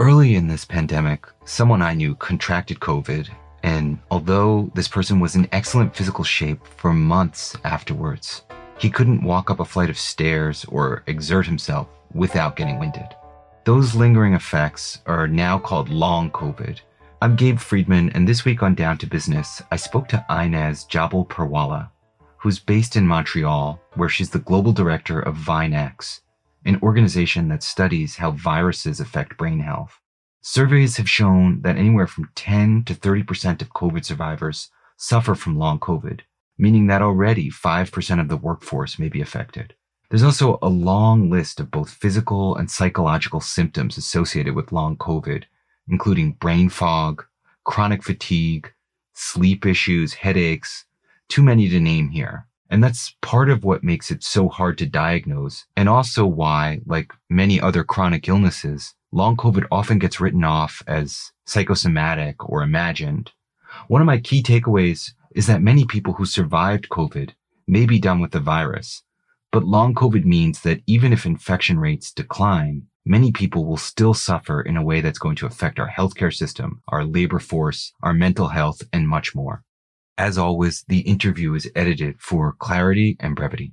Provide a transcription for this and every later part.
Early in this pandemic, someone I knew contracted COVID, and although this person was in excellent physical shape for months afterwards, he couldn't walk up a flight of stairs or exert himself without getting winded. Those lingering effects are now called long COVID. I'm Gabe Friedman, and this week on Down to Business, I spoke to Inez Jabalpurwala, who's based in Montreal, where she's the global director of VineX, an organization that studies how viruses affect brain health. Surveys have shown that anywhere from 10 to 30% of COVID survivors suffer from long COVID, meaning that already 5% of the workforce may be affected. There's also a long list of both physical and psychological symptoms associated with long COVID, including brain fog, chronic fatigue, sleep issues, headaches, too many to name here. And that's part of what makes it so hard to diagnose, and also why, like many other chronic illnesses, long COVID often gets written off as psychosomatic or imagined. One of my key takeaways is that many people who survived COVID may be done with the virus, but long COVID means that even if infection rates decline, many people will still suffer in a way that's going to affect our healthcare system, our labor force, our mental health, and much more. As always, the interview is edited for clarity and brevity.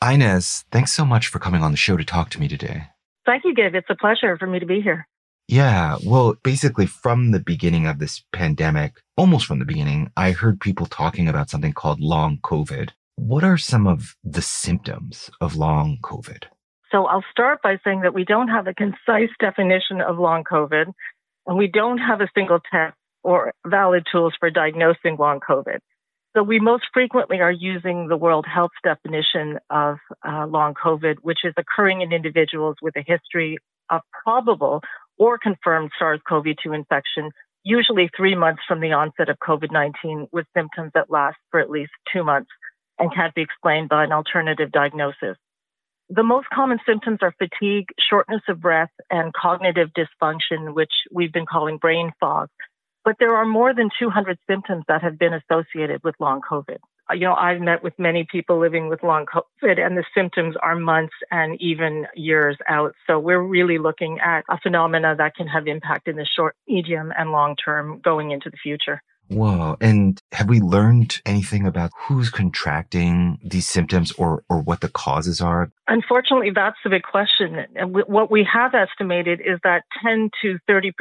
Inez, thanks so much for coming on the show to talk to me today. Thank you, Gabe. It's a pleasure for me to be here. Yeah, well, basically, from the beginning of this pandemic, almost from the beginning, I heard people talking about something called long COVID. What are some of the symptoms of long COVID? So I'll start by saying that we don't have a concise definition of long COVID, and we don't have a single test or valid tools for diagnosing long COVID. So we most frequently are using the World Health definition of uh, long COVID, which is occurring in individuals with a history of probable or confirmed SARS-CoV-2 infection, usually three months from the onset of COVID-19 with symptoms that last for at least two months and can't be explained by an alternative diagnosis. The most common symptoms are fatigue, shortness of breath, and cognitive dysfunction, which we've been calling brain fog. But there are more than 200 symptoms that have been associated with long COVID. Uh, you know, I've met with many people living with long COVID, and the symptoms are months and even years out. So we're really looking at a phenomena that can have impact in the short, medium, and long term going into the future. Whoa. And have we learned anything about who's contracting these symptoms or, or what the causes are? Unfortunately, that's the big question. And what we have estimated is that 10 to 30%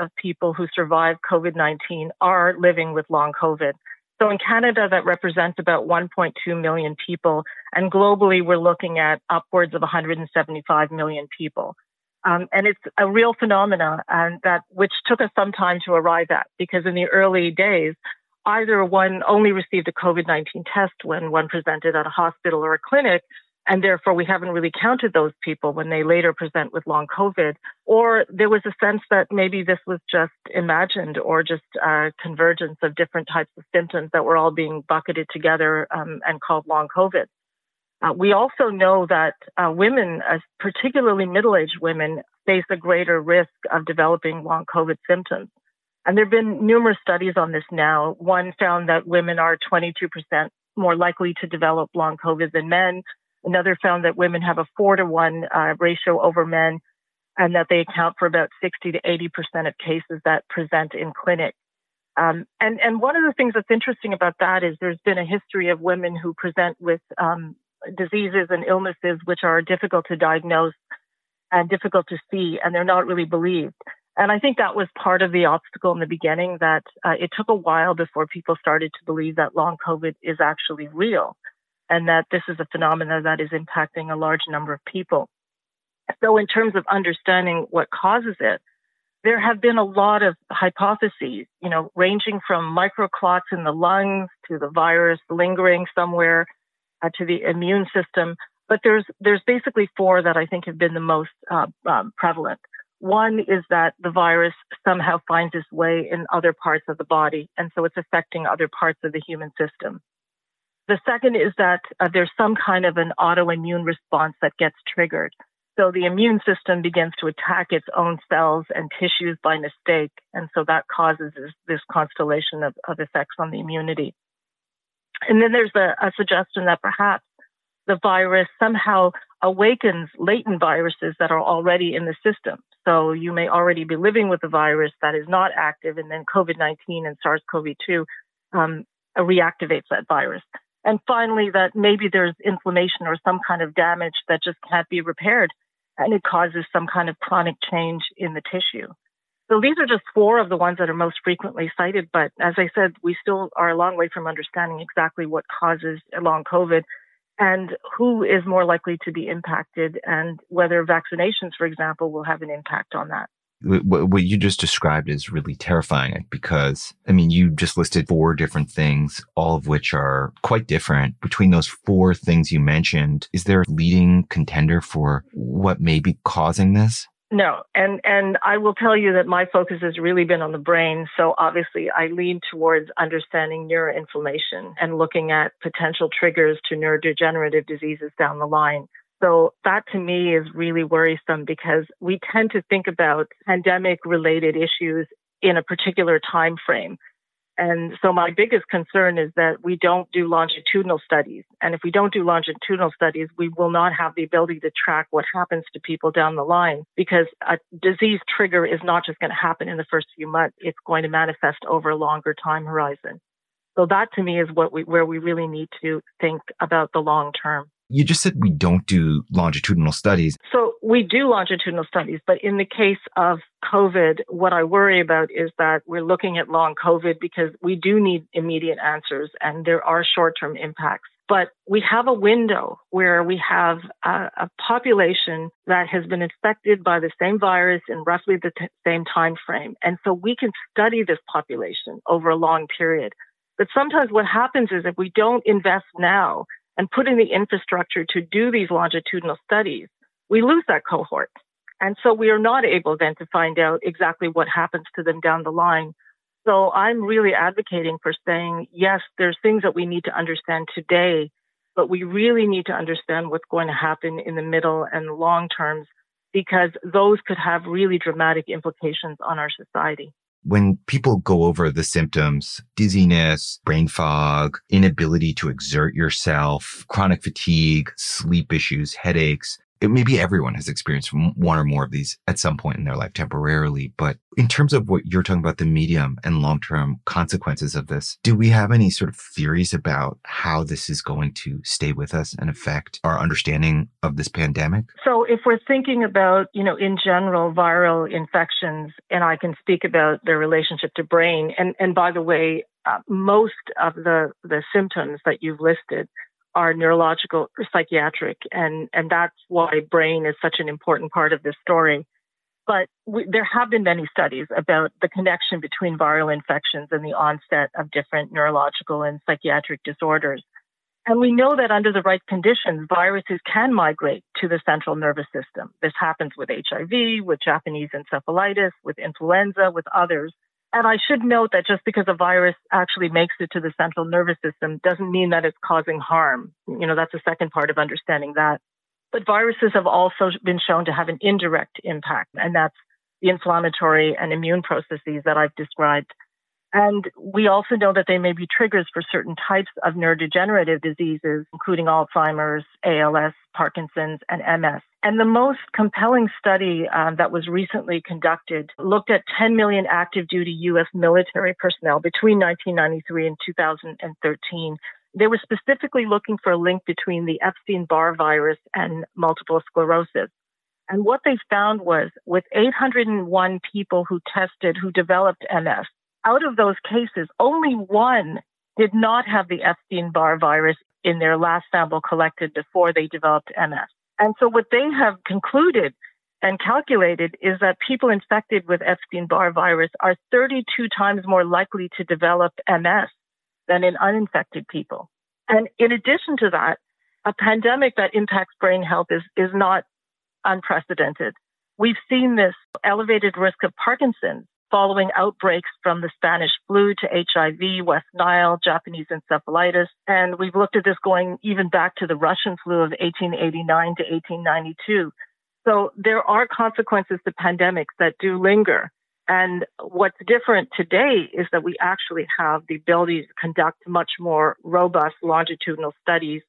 of people who survive COVID 19 are living with long COVID. So in Canada, that represents about 1.2 million people. And globally, we're looking at upwards of 175 million people. Um, and it's a real phenomena and that which took us some time to arrive at because in the early days, either one only received a COVID-19 test when one presented at a hospital or a clinic. And therefore, we haven't really counted those people when they later present with long COVID. Or there was a sense that maybe this was just imagined or just a convergence of different types of symptoms that were all being bucketed together um, and called long COVID. Uh, we also know that uh, women, uh, particularly middle aged women, face a greater risk of developing long COVID symptoms. And there have been numerous studies on this now. One found that women are 22% more likely to develop long COVID than men. Another found that women have a four to one uh, ratio over men and that they account for about 60 to 80% of cases that present in clinic. Um, and, and one of the things that's interesting about that is there's been a history of women who present with um, diseases and illnesses which are difficult to diagnose and difficult to see, and they're not really believed. And I think that was part of the obstacle in the beginning that uh, it took a while before people started to believe that long COVID is actually real and that this is a phenomenon that is impacting a large number of people. So, in terms of understanding what causes it, there have been a lot of hypotheses, you know, ranging from microclots in the lungs to the virus lingering somewhere uh, to the immune system. But there's there's basically four that I think have been the most uh, um, prevalent. One is that the virus somehow finds its way in other parts of the body, and so it's affecting other parts of the human system. The second is that uh, there's some kind of an autoimmune response that gets triggered. So the immune system begins to attack its own cells and tissues by mistake. And so that causes this, this constellation of, of, effects on the immunity. And then there's a, a suggestion that perhaps the virus somehow awakens latent viruses that are already in the system. So you may already be living with a virus that is not active, and then COVID 19 and SARS CoV 2 um, reactivates that virus. And finally, that maybe there's inflammation or some kind of damage that just can't be repaired and it causes some kind of chronic change in the tissue. So these are just four of the ones that are most frequently cited. But as I said, we still are a long way from understanding exactly what causes long COVID and who is more likely to be impacted and whether vaccinations, for example, will have an impact on that what you just described is really terrifying because I mean, you just listed four different things, all of which are quite different. Between those four things you mentioned, is there a leading contender for what may be causing this? No, and and I will tell you that my focus has really been on the brain. So obviously, I lean towards understanding neuroinflammation and looking at potential triggers to neurodegenerative diseases down the line. So that to me is really worrisome because we tend to think about pandemic related issues in a particular time frame. And so my biggest concern is that we don't do longitudinal studies. And if we don't do longitudinal studies, we will not have the ability to track what happens to people down the line because a disease trigger is not just going to happen in the first few months. It's going to manifest over a longer time horizon. So that to me is what we, where we really need to think about the long term. You just said we don't do longitudinal studies. So we do longitudinal studies, but in the case of COVID, what I worry about is that we're looking at long COVID because we do need immediate answers and there are short term impacts. But we have a window where we have a, a, population that has been infected by the same virus in roughly the t- same time frame. And so we can study this population over a long period. But sometimes what happens is if we don't invest now, and put in the infrastructure to do these longitudinal studies, we lose that cohort. And so we are not able then to find out exactly what happens to them down the line. So I'm really advocating for saying, yes, there's things that we need to understand today, but we really need to understand what's going to happen in the middle and long terms because those could have really dramatic implications on our society. When people go over the symptoms, dizziness, brain fog, inability to exert yourself, chronic fatigue, sleep issues, headaches, maybe everyone has experienced one or more of these at some point in their life temporarily. But in terms of what you're talking about, the medium and long term consequences of this, do we have any sort of theories about how this is going to stay with us and affect our understanding of this pandemic? So if we're thinking about, you know, in general, viral infections, and I can speak about their relationship to brain, and, and by the way, uh, most of the, the symptoms that you've listed are neurological or psychiatric, and and that's why brain is such an important part of this story. But we, there have been many studies about the connection between viral infections and the onset of different neurological and psychiatric disorders. And we know that under the right conditions, viruses can migrate to the central nervous system. This happens with HIV, with Japanese encephalitis, with influenza, with others. And I should note that just because a virus actually makes it to the central nervous system doesn't mean that it's causing harm. You know, that's the second part of understanding that. But viruses have also been shown to have an indirect impact, and that's the inflammatory and immune processes that I've described. And we also know that they may be triggers for certain types of neurodegenerative diseases, including Alzheimer's, ALS, Parkinson's, and MS. And the most compelling study um, that was recently conducted looked at 10 million active duty U.S. military personnel between 1993 and 2013. They were specifically looking for a link between the Epstein Barr virus and multiple sclerosis. And what they found was with 801 people who tested who developed MS, out of those cases, only one did not have the Epstein Barr virus in their last sample collected before they developed MS. And so what they have concluded and calculated is that people infected with Epstein Barr virus are 32 times more likely to develop MS than in uninfected people. And in addition to that, A pandemic that impacts brain health is, is not unprecedented. We've seen this elevated risk of Parkinson's following outbreaks from the Spanish flu to HIV, West Nile, Japanese encephalitis. And we've looked at this going even back to the Russian flu of 1889 to 1892. So there are consequences to pandemics that do linger. And what's different today is that we actually have the ability to conduct much more robust longitudinal studies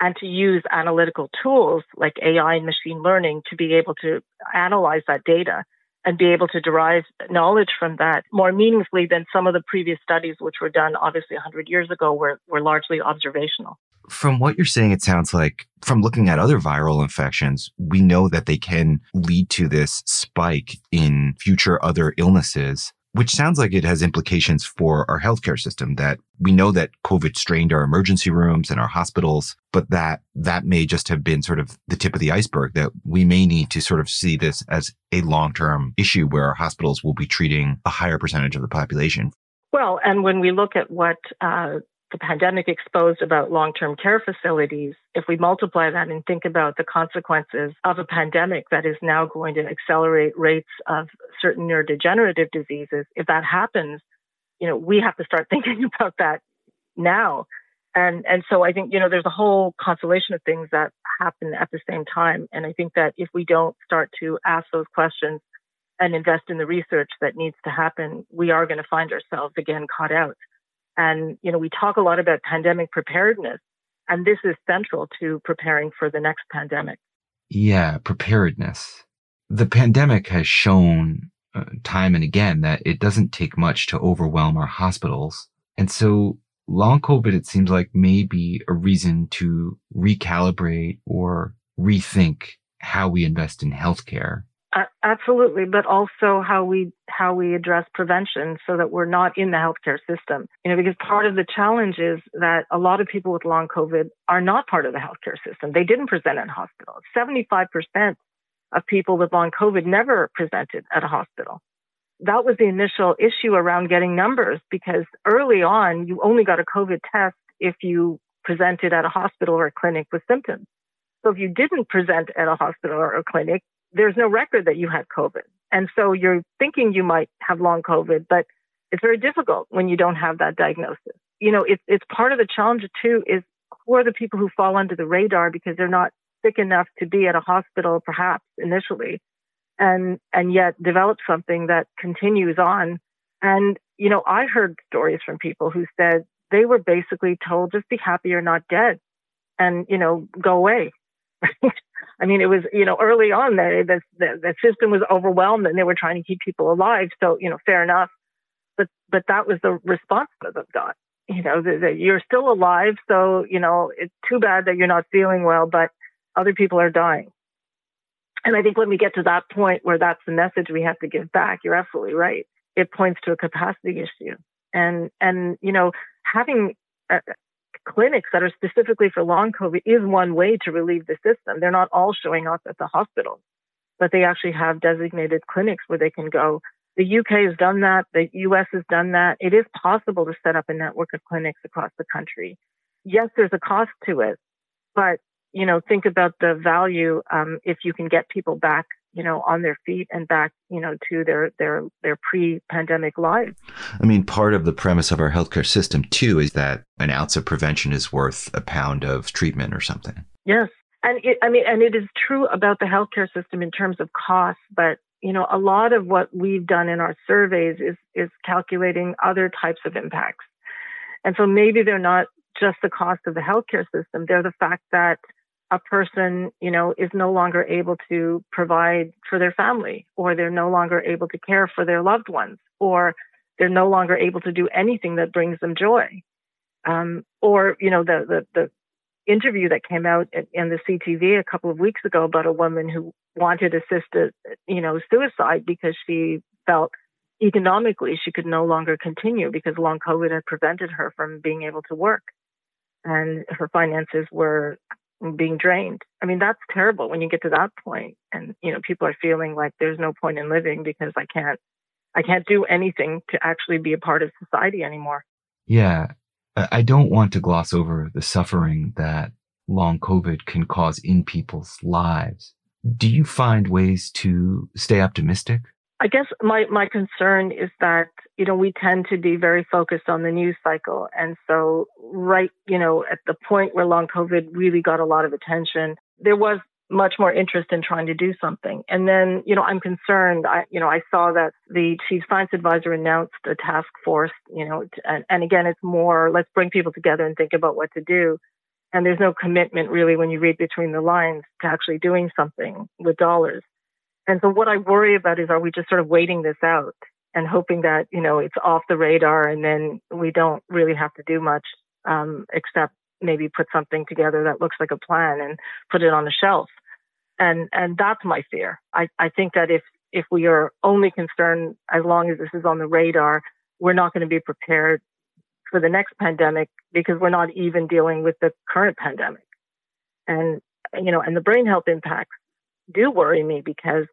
and to use analytical tools like AI and machine learning to be able to analyze that data and be able to derive knowledge from that more meaningfully than some of the previous studies, which were done obviously 100 years ago, were, were largely observational. From what you're saying, it sounds like from looking at other viral infections, we know that they can lead to this spike in future other illnesses which sounds like it has implications for our healthcare system that we know that COVID strained our emergency rooms and our hospitals, but that that may just have been sort of the tip of the iceberg that we may need to sort of see this as a long-term issue where our hospitals will be treating a higher percentage of the population. Well, and when we look at what uh, the pandemic exposed about long term care facilities, if we multiply that and think about the consequences of a pandemic that is now going to accelerate rates of certain neurodegenerative diseases, if that happens, you know, we have to start thinking about that now. And, and so I think, you know, there's a whole constellation of things that happen at the same time. And I think that if we don't start to ask those questions and invest in the research that needs to happen, we are going to find ourselves again caught out. And, you know, we talk a lot about pandemic preparedness, and this is central to preparing for the next pandemic. Yeah, preparedness. The pandemic has shown uh, time and again that it doesn't take much to overwhelm our hospitals. And so long COVID, it seems like may be a reason to recalibrate or rethink how we invest in healthcare uh, absolutely, but also how we how we address prevention so that we're not in the healthcare system. You know, because part of the challenge is that a lot of people with long COVID are not part of the healthcare system. They didn't present in hospitals. Seventy five percent of people with long COVID never presented at a hospital. That was the initial issue around getting numbers because early on you only got a COVID test if you presented at a hospital or a clinic with symptoms. So if you didn't present at a hospital or a clinic, there's no record that you had COVID. And so you're thinking you might have long COVID, but it's very difficult when you don't have that diagnosis. You know, it's, it's part of the challenge too is who are the people who fall under the radar because they're not sick enough to be at a hospital perhaps initially and, and yet develop something that continues on. And, you know, I heard stories from people who said they were basically told just be happy you're not dead and, you know, go away. I mean, it was, you know, early on the, the, the, system was overwhelmed and they were trying to keep people alive. So, you know, fair enough. But, but that was the response that they've got. You know, that you're still alive. So, you know, it's too bad that you're not feeling well, but other people are dying. And I think when we get to that point where that's the message we have to give back, you're absolutely right. It points to a capacity issue. And, and, you know, having a, clinics that are specifically for long COVID is one way to relieve the system. They're not all showing up at the hospital, but they actually have designated clinics where they can go. The UK has done that. The US has done that. It is possible to set up a network of clinics across the country. Yes, there's a cost to it, but you know, think about the value um, if you can get people back you know, on their feet and back, you know, to their their their pre-pandemic lives. I mean, part of the premise of our healthcare system too is that an ounce of prevention is worth a pound of treatment or something. Yes, and it, I mean, and it is true about the healthcare system in terms of cost, but you know, a lot of what we've done in our surveys is is calculating other types of impacts, and so maybe they're not just the cost of the healthcare system; they're the fact that a person, you know, is no longer able to provide for their family, or they're no longer able to care for their loved ones, or they're no longer able to do anything that brings them joy. Um, or, you know, the, the, the interview that came out in the CTV a couple of weeks ago about a woman who wanted assisted, you know, suicide because she felt economically she could no longer continue because long COVID had prevented her from being able to work. And her finances were being drained. I mean, that's terrible when you get to that point and, you know, people are feeling like there's no point in living because I can't, I can't do anything to actually be a part of society anymore. Yeah. I don't want to gloss over the suffering that long COVID can cause in people's lives. Do you find ways to stay optimistic? I guess my, my concern is that, you know, we tend to be very focused on the news cycle. And so right, you know, at the point where long COVID really got a lot of attention, there was much more interest in trying to do something. And then, you know, I'm concerned. I, you know, I saw that the chief science advisor announced a task force, you know, and, and again, it's more, let's bring people together and think about what to do. And there's no commitment really when you read between the lines to actually doing something with dollars. And so what I worry about is are we just sort of waiting this out and hoping that, you know, it's off the radar and then we don't really have to do much um, except maybe put something together that looks like a plan and put it on the shelf. And and that's my fear. I, I think that if if we are only concerned as long as this is on the radar, we're not going to be prepared for the next pandemic because we're not even dealing with the current pandemic. And you know, and the brain health impacts do worry me because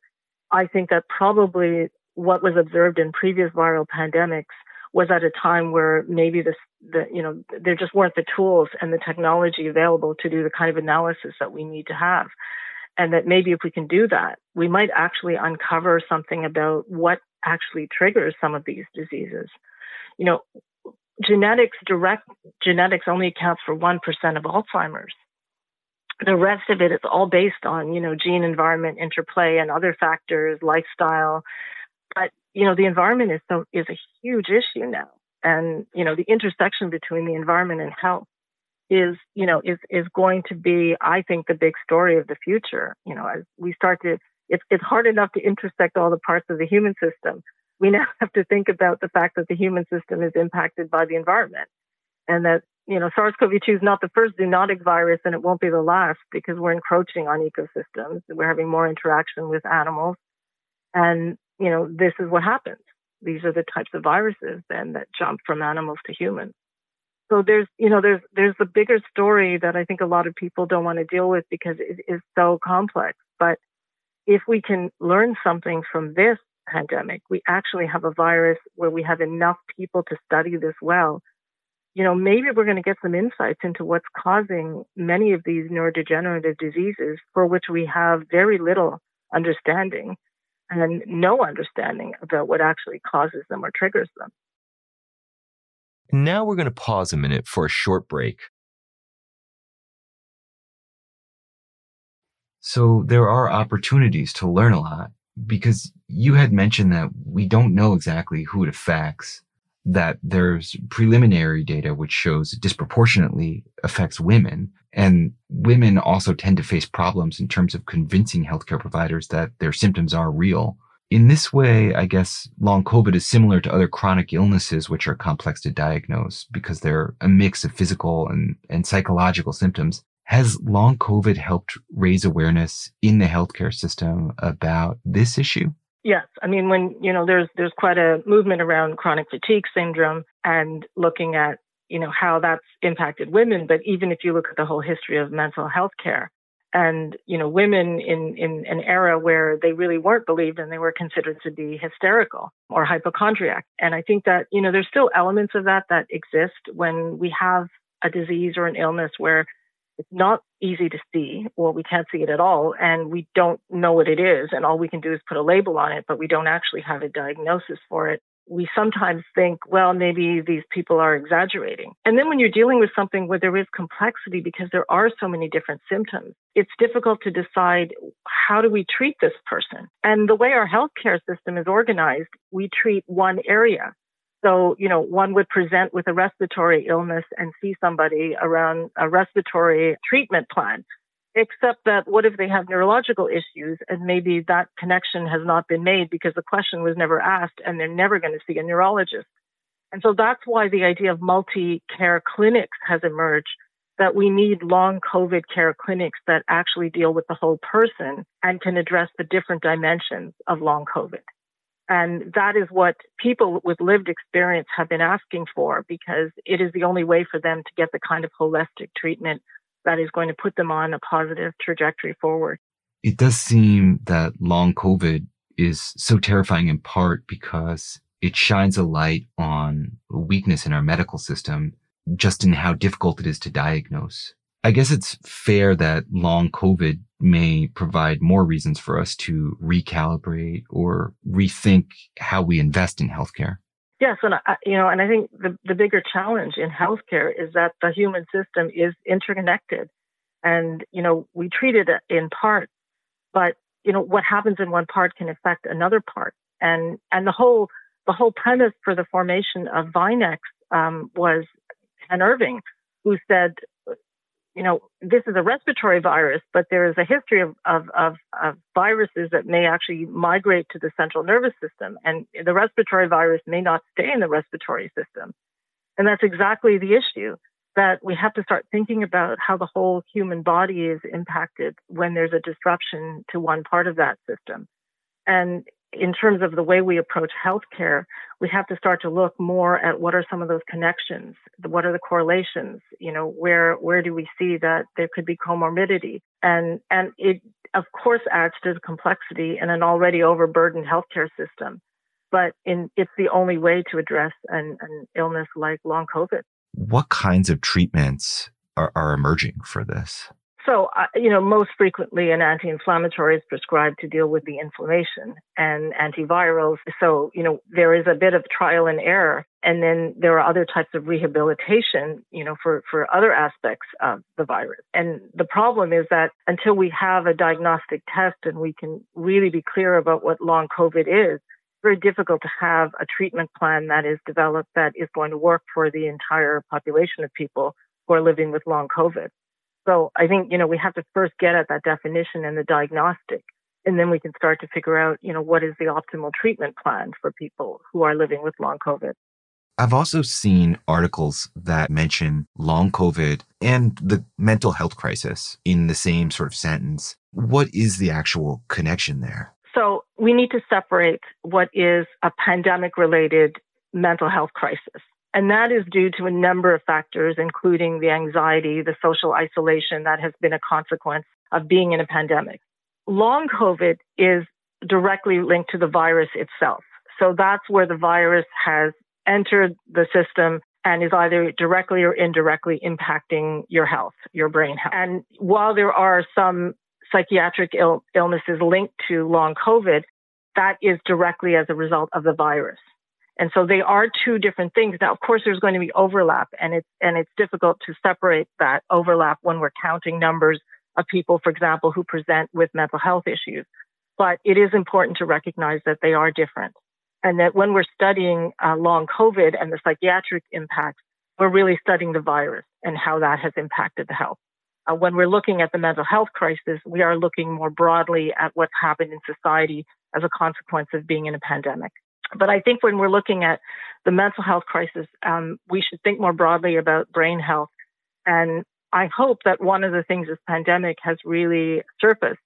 I think that probably what was observed in previous viral pandemics was at a time where maybe this, the, you know, there just weren't the tools and the technology available to do the kind of analysis that we need to have. And that maybe if we can do that, we might actually uncover something about what actually triggers some of these diseases. You know, genetics, direct genetics only accounts for 1% of Alzheimer's the rest of it is all based on, you know, gene environment interplay and other factors, lifestyle. But, you know, the environment is so, is a huge issue now. And, you know, the intersection between the environment and health is, you know, is, is going to be, I think, the big story of the future. You know, as we start to, it's, it's hard enough to intersect all the parts of the human system. We now have to think about the fact that the human system is impacted by the environment and that you know, SARS-CoV-2 is not the first zoonotic virus and it won't be the last because we're encroaching on ecosystems. We're having more interaction with animals. And, you know, this is what happens. These are the types of viruses then that jump from animals to humans. So there's, you know, there's, there's the bigger story that I think a lot of people don't want to deal with because it is so complex. But if we can learn something from this pandemic, we actually have a virus where we have enough people to study this well you know, maybe we're going to get some insights into what's causing many of these neurodegenerative diseases for which we have very little understanding and no understanding about what actually causes them or triggers them. Now we're going to pause a minute for a short break. So there are opportunities to learn a lot because you had mentioned that we don't know exactly who it affects that there's preliminary data which shows it disproportionately affects women. And women also tend to face problems in terms of convincing healthcare providers that their symptoms are real. In this way, I guess long COVID is similar to other chronic illnesses, which are complex to diagnose because they're a mix of physical and, and psychological symptoms. Has long COVID helped raise awareness in the healthcare system about this issue? Yes, I mean when you know there's there's quite a movement around chronic fatigue syndrome and looking at you know how that's impacted women, but even if you look at the whole history of mental health care and you know women in in an era where they really weren't believed and they were considered to be hysterical or hypochondriac, and I think that you know there's still elements of that that exist when we have a disease or an illness where it's not easy to see, or we can't see it at all, and we don't know what it is, and all we can do is put a label on it, but we don't actually have a diagnosis for it. We sometimes think, well, maybe these people are exaggerating. And then when you're dealing with something where there is complexity because there are so many different symptoms, it's difficult to decide how do we treat this person? And the way our healthcare system is organized, we treat one area. So, you know, one would present with a respiratory illness and see somebody around a respiratory treatment plan. Except that what if they have neurological issues and maybe that connection has not been made because the question was never asked and they're never going to see a neurologist. And so that's why the idea of multi care clinics has emerged that we need long COVID care clinics that actually deal with the whole person and can address the different dimensions of long COVID. And that is what people with lived experience have been asking for because it is the only way for them to get the kind of holistic treatment that is going to put them on a positive trajectory forward. It does seem that long COVID is so terrifying in part because it shines a light on a weakness in our medical system, just in how difficult it is to diagnose. I guess it's fair that long COVID may provide more reasons for us to recalibrate or rethink how we invest in healthcare. Yes, and I, you know, and I think the the bigger challenge in healthcare is that the human system is interconnected, and you know we treat it in part, but you know what happens in one part can affect another part, and and the whole the whole premise for the formation of Vinex um, was Ken Irving, who said you know, this is a respiratory virus, but there is a history of, of, of, of, viruses that may actually migrate to the central nervous system. And the respiratory virus may not stay in the respiratory system. And that's exactly the issue that we have to start thinking about how the whole human body is impacted when there's a disruption to one part of that system. And in terms of the way we approach healthcare, we have to start to look more at what are some of those connections, what are the correlations, you know, where where do we see that there could be comorbidity, and and it of course adds to the complexity in an already overburdened healthcare system, but in it's the only way to address an, an illness like long COVID. What kinds of treatments are, are emerging for this? So, uh, you know, most frequently an anti-inflammatory is prescribed to deal with the inflammation and antivirals. So, you know, there is a bit of trial and error. And then there are other types of rehabilitation, you know, for, for other aspects of the virus. And the problem is that until we have a diagnostic test and we can really be clear about what long COVID is, it's very difficult to have a treatment plan that is developed that is going to work for the entire population of people who are living with long COVID. So I think, you know, we have to first get at that definition and the diagnostic, and then we can start to figure out, you know, what is the optimal treatment plan for people who are living with long COVID. I've also seen articles that mention long COVID and the mental health crisis in the same sort of sentence. What is the actual connection there? So we need to separate what is a pandemic related mental health crisis and that is due to a number of factors, including the anxiety, the social isolation that has been a consequence of being in a pandemic. Long COVID is directly linked to the virus itself. So that's where the virus has entered the system and is either directly or indirectly impacting your health, your brain health. And while there are some psychiatric Ill- illnesses linked to long COVID, that is directly as a result of the virus. And so they are two different things. Now, of course, there's going to be overlap and it's, and it's difficult to separate that overlap when we're counting numbers of people, for example, who present with mental health issues. But it is important to recognize that they are different and that when we're studying uh, long COVID and the psychiatric impacts, we're really studying the virus and how that has impacted the health. Uh, when we're looking at the mental health crisis, we are looking more broadly at what's happened in society as a consequence of being in a pandemic. But I think when we're looking at the mental health crisis, um, we should think more broadly about brain health. And I hope that one of the things this pandemic has really surfaced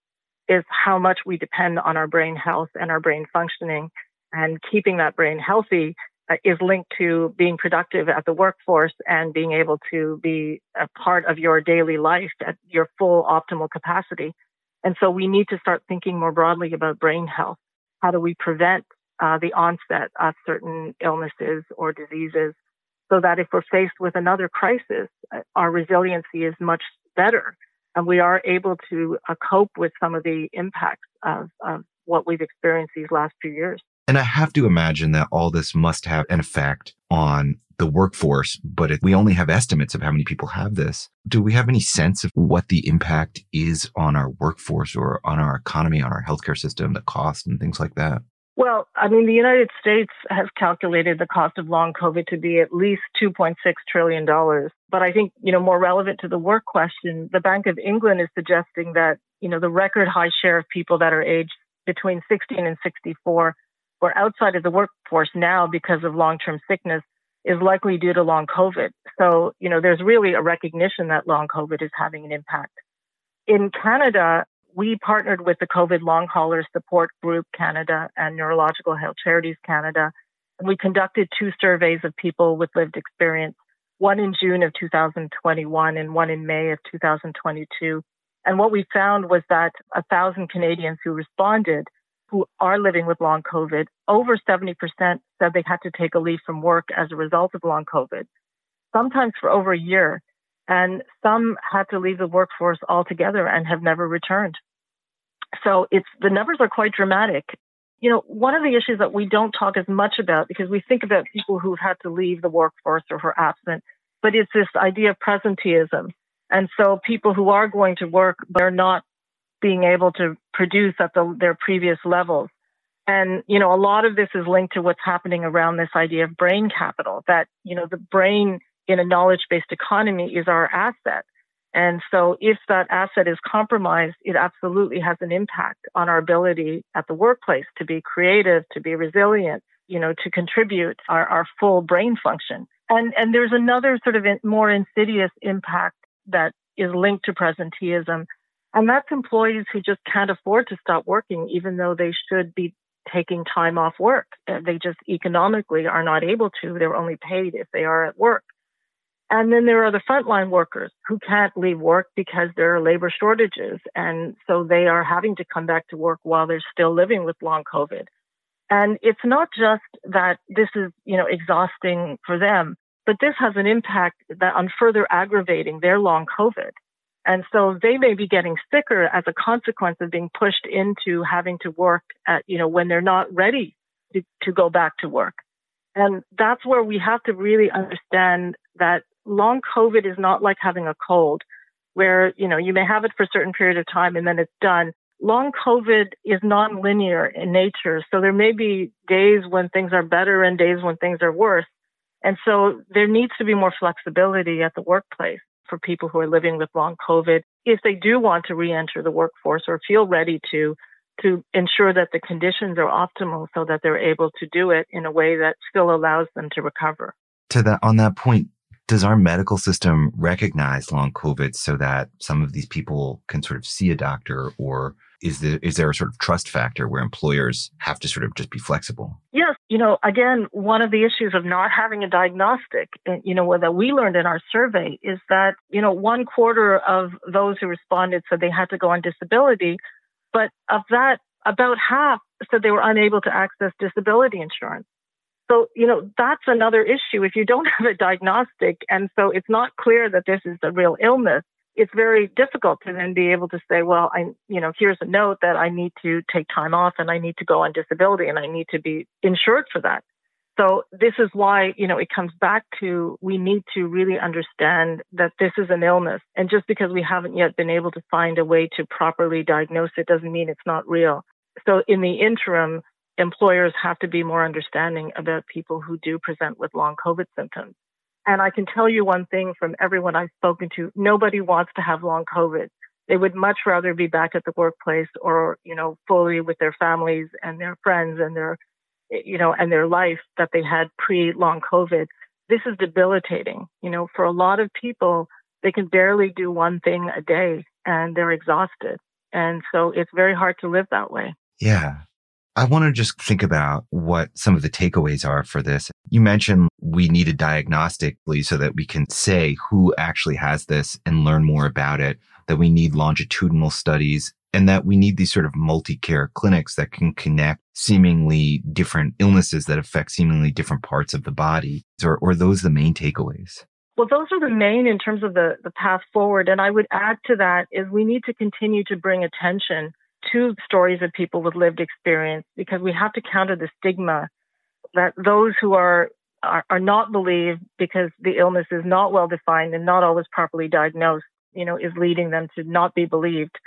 is how much we depend on our brain health and our brain functioning. And keeping that brain healthy uh, is linked to being productive at the workforce and being able to be a part of your daily life at your full optimal capacity. And so we need to start thinking more broadly about brain health. How do we prevent uh, the onset of certain illnesses or diseases so that if we're faced with another crisis, uh, our resiliency is much better and we are able to uh, cope with some of the impacts of, of what we've experienced these last few years. And I have to imagine that all this must have an effect on the workforce, but if we only have estimates of how many people have this, do we have any sense of what the impact is on our workforce or on our economy, on our healthcare system, the cost and things like that? Well, I mean, the United States has calculated the cost of long COVID to be at least $2.6 trillion. But I think, you know, more relevant to the work question, the Bank of England is suggesting that, you know, the record high share of people that are aged between 16 and 64 or outside of the workforce now because of long term sickness is likely due to long COVID. So, you know, there's really a recognition that long COVID is having an impact. In Canada, we partnered with the COVID Long Haulers Support Group Canada and Neurological Health Charities Canada. And we conducted two surveys of people with lived experience, one in June of 2021 and one in May of 2022. And what we found was that a thousand Canadians who responded who are living with long COVID, over 70% said they had to take a leave from work as a result of long COVID, sometimes for over a year. And some had to leave the workforce altogether and have never returned. So it's the numbers are quite dramatic. You know, one of the issues that we don't talk as much about because we think about people who've had to leave the workforce or who are absent, but it's this idea of presenteeism. And so people who are going to work, are not being able to produce at the, their previous levels. And, you know, a lot of this is linked to what's happening around this idea of brain capital, that, you know, the brain in a knowledge based economy is our asset. And so if that asset is compromised, it absolutely has an impact on our ability at the workplace to be creative, to be resilient, you know, to contribute our, our full brain function. And, and there's another sort of more insidious impact that is linked to presenteeism. And that's employees who just can't afford to stop working, even though they should be taking time off work. They just economically are not able to. They're only paid if they are at work. And then there are the frontline workers who can't leave work because there are labor shortages. And so they are having to come back to work while they're still living with long COVID. And it's not just that this is, you know, exhausting for them, but this has an impact that on further aggravating their long COVID. And so they may be getting sicker as a consequence of being pushed into having to work at, you know, when they're not ready to, to go back to work. And that's where we have to really understand that long COVID is not like having a cold where, you know, you may have it for a certain period of time and then it's done. Long COVID is non-linear in nature. So there may be days when things are better and days when things are worse. And so there needs to be more flexibility at the workplace for people who are living with long COVID if they do want to re-enter the workforce or feel ready to to ensure that the conditions are optimal so that they're able to do it in a way that still allows them to recover. To that on that point, does our medical system recognize long COVID so that some of these people can sort of see a doctor or is there, is there a sort of trust factor where employers have to sort of just be flexible? Yes. You know, again, one of the issues of not having a diagnostic, eh, you know, that we learned in our survey is that, you know, one quarter of those who responded said they had to go on disability. But of that, about half said they were unable to access disability insurance. So, you know, that's another issue. If you don't have a diagnostic, and so it's not clear that this is a real illness, it's very difficult to then be able to say, well, I, you know, here's a note that I need to take time off and I need to go on disability and I need to be insured for that. So this is why, you know, it comes back to we need to really understand that this is an illness. And just because we haven't yet been able to find a way to properly diagnose it doesn't mean it's not real. So in the interim, employers have to be more understanding about people who do present with long COVID symptoms. And I can tell you one thing from everyone I've spoken to, nobody wants to have long COVID. They would much rather be back at the workplace or, you know, fully with their families and their friends and their, you know, and their life that they had pre long COVID. This is debilitating. You know, for a lot of people, they can barely do one thing a day and they're exhausted. And so it's very hard to live that way. Yeah. I want to just think about what some of the takeaways are for this. You mentioned we need a diagnostically so that we can say who actually has this and learn more about it, that we need longitudinal studies and that we need these sort of multi-care clinics that can connect seemingly different illnesses that affect seemingly different parts of the body. Or, or those the main takeaways? Well, those are the main in terms of the, the path forward. And I would add to that is we need to continue to bring attention to stories of people with lived experience because we have to counter the stigma that those who are, are, are not believed because the illness is not well defined and not always properly diagnosed, you know, is leading them to not be believed.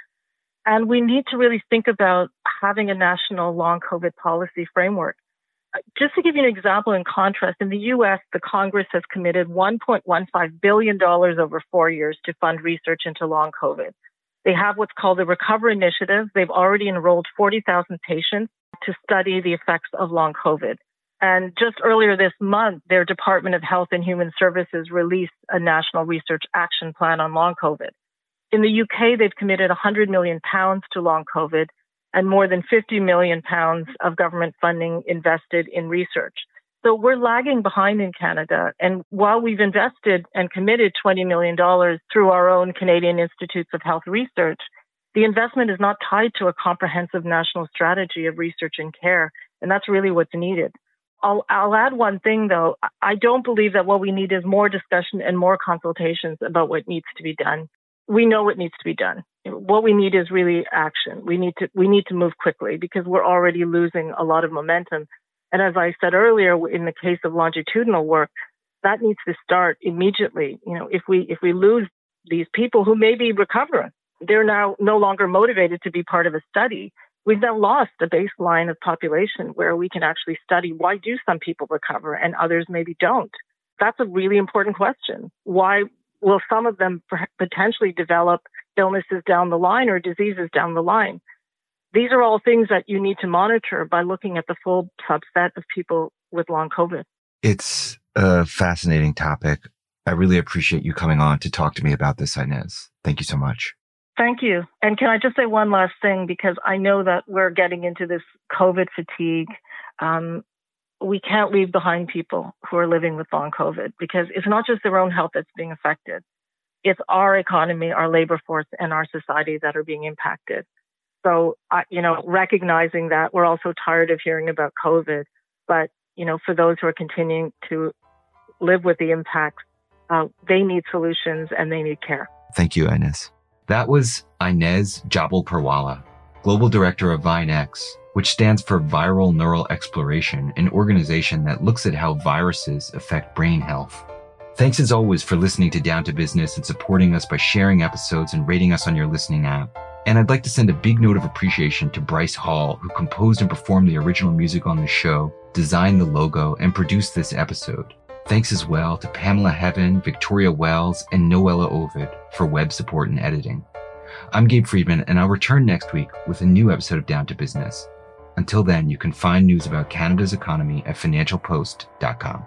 And we need to really think about having a national long COVID policy framework. Uh, just to give you an example in contrast, in the US, the Congress has committed $1.15 billion over four years to fund research into long COVID. They have what's called the Recover Initiative. They've already enrolled 40,000 patients to study the effects of long COVID. And just earlier this month, their Department of Health and Human Services released a national research action plan on long COVID. In the UK, they've committed 100 million pounds to long COVID and more than 50 million pounds of government funding invested in research. So we're lagging behind in Canada. And while we've invested and committed $20 million through our own Canadian Institutes of Health Research, the investment is not tied to a comprehensive national strategy of research and care. And that's really what's needed. I'll, I'll add one thing though. I don't believe that what we need is more discussion and more consultations about what needs to be done. We know what needs to be done. What we need is really action. We need to, we need to move quickly because we're already losing a lot of momentum. And as I said earlier, in the case of longitudinal work, that needs to start immediately. You know, if we, if we lose these people who may be recovering, they're now no longer motivated to be part of a study we've now lost a baseline of population where we can actually study why do some people recover and others maybe don't. That's a really important question. Why will some of them potentially develop illnesses down the line or diseases down the line? These are all things that you need to monitor by looking at the full subset of people with long COVID. It's a fascinating topic. I really appreciate you coming on to talk to me about this, Inez. Thank you so much. Thank you. And can I just say one last thing? Because I know that we're getting into this COVID fatigue. Um, we can't leave behind people who are living with long COVID because it's not just their own health that's being affected. It's our economy, our labor force, and our society that are being impacted. So, uh, you know, recognizing that we're also tired of hearing about COVID, but, you know, for those who are continuing to live with the impacts, uh, they need solutions and they need care. Thank you, Inez. That was Inez Jabalpurwala, Global Director of VineX, which stands for Viral Neural Exploration, an organization that looks at how viruses affect brain health. Thanks as always for listening to Down to Business and supporting us by sharing episodes and rating us on your listening app. And I'd like to send a big note of appreciation to Bryce Hall, who composed and performed the original music on the show, designed the logo, and produced this episode. Thanks as well to Pamela Heaven, Victoria Wells, and Noella Ovid for web support and editing. I'm Gabe Friedman, and I'll return next week with a new episode of Down to Business. Until then, you can find news about Canada's economy at financialpost.com.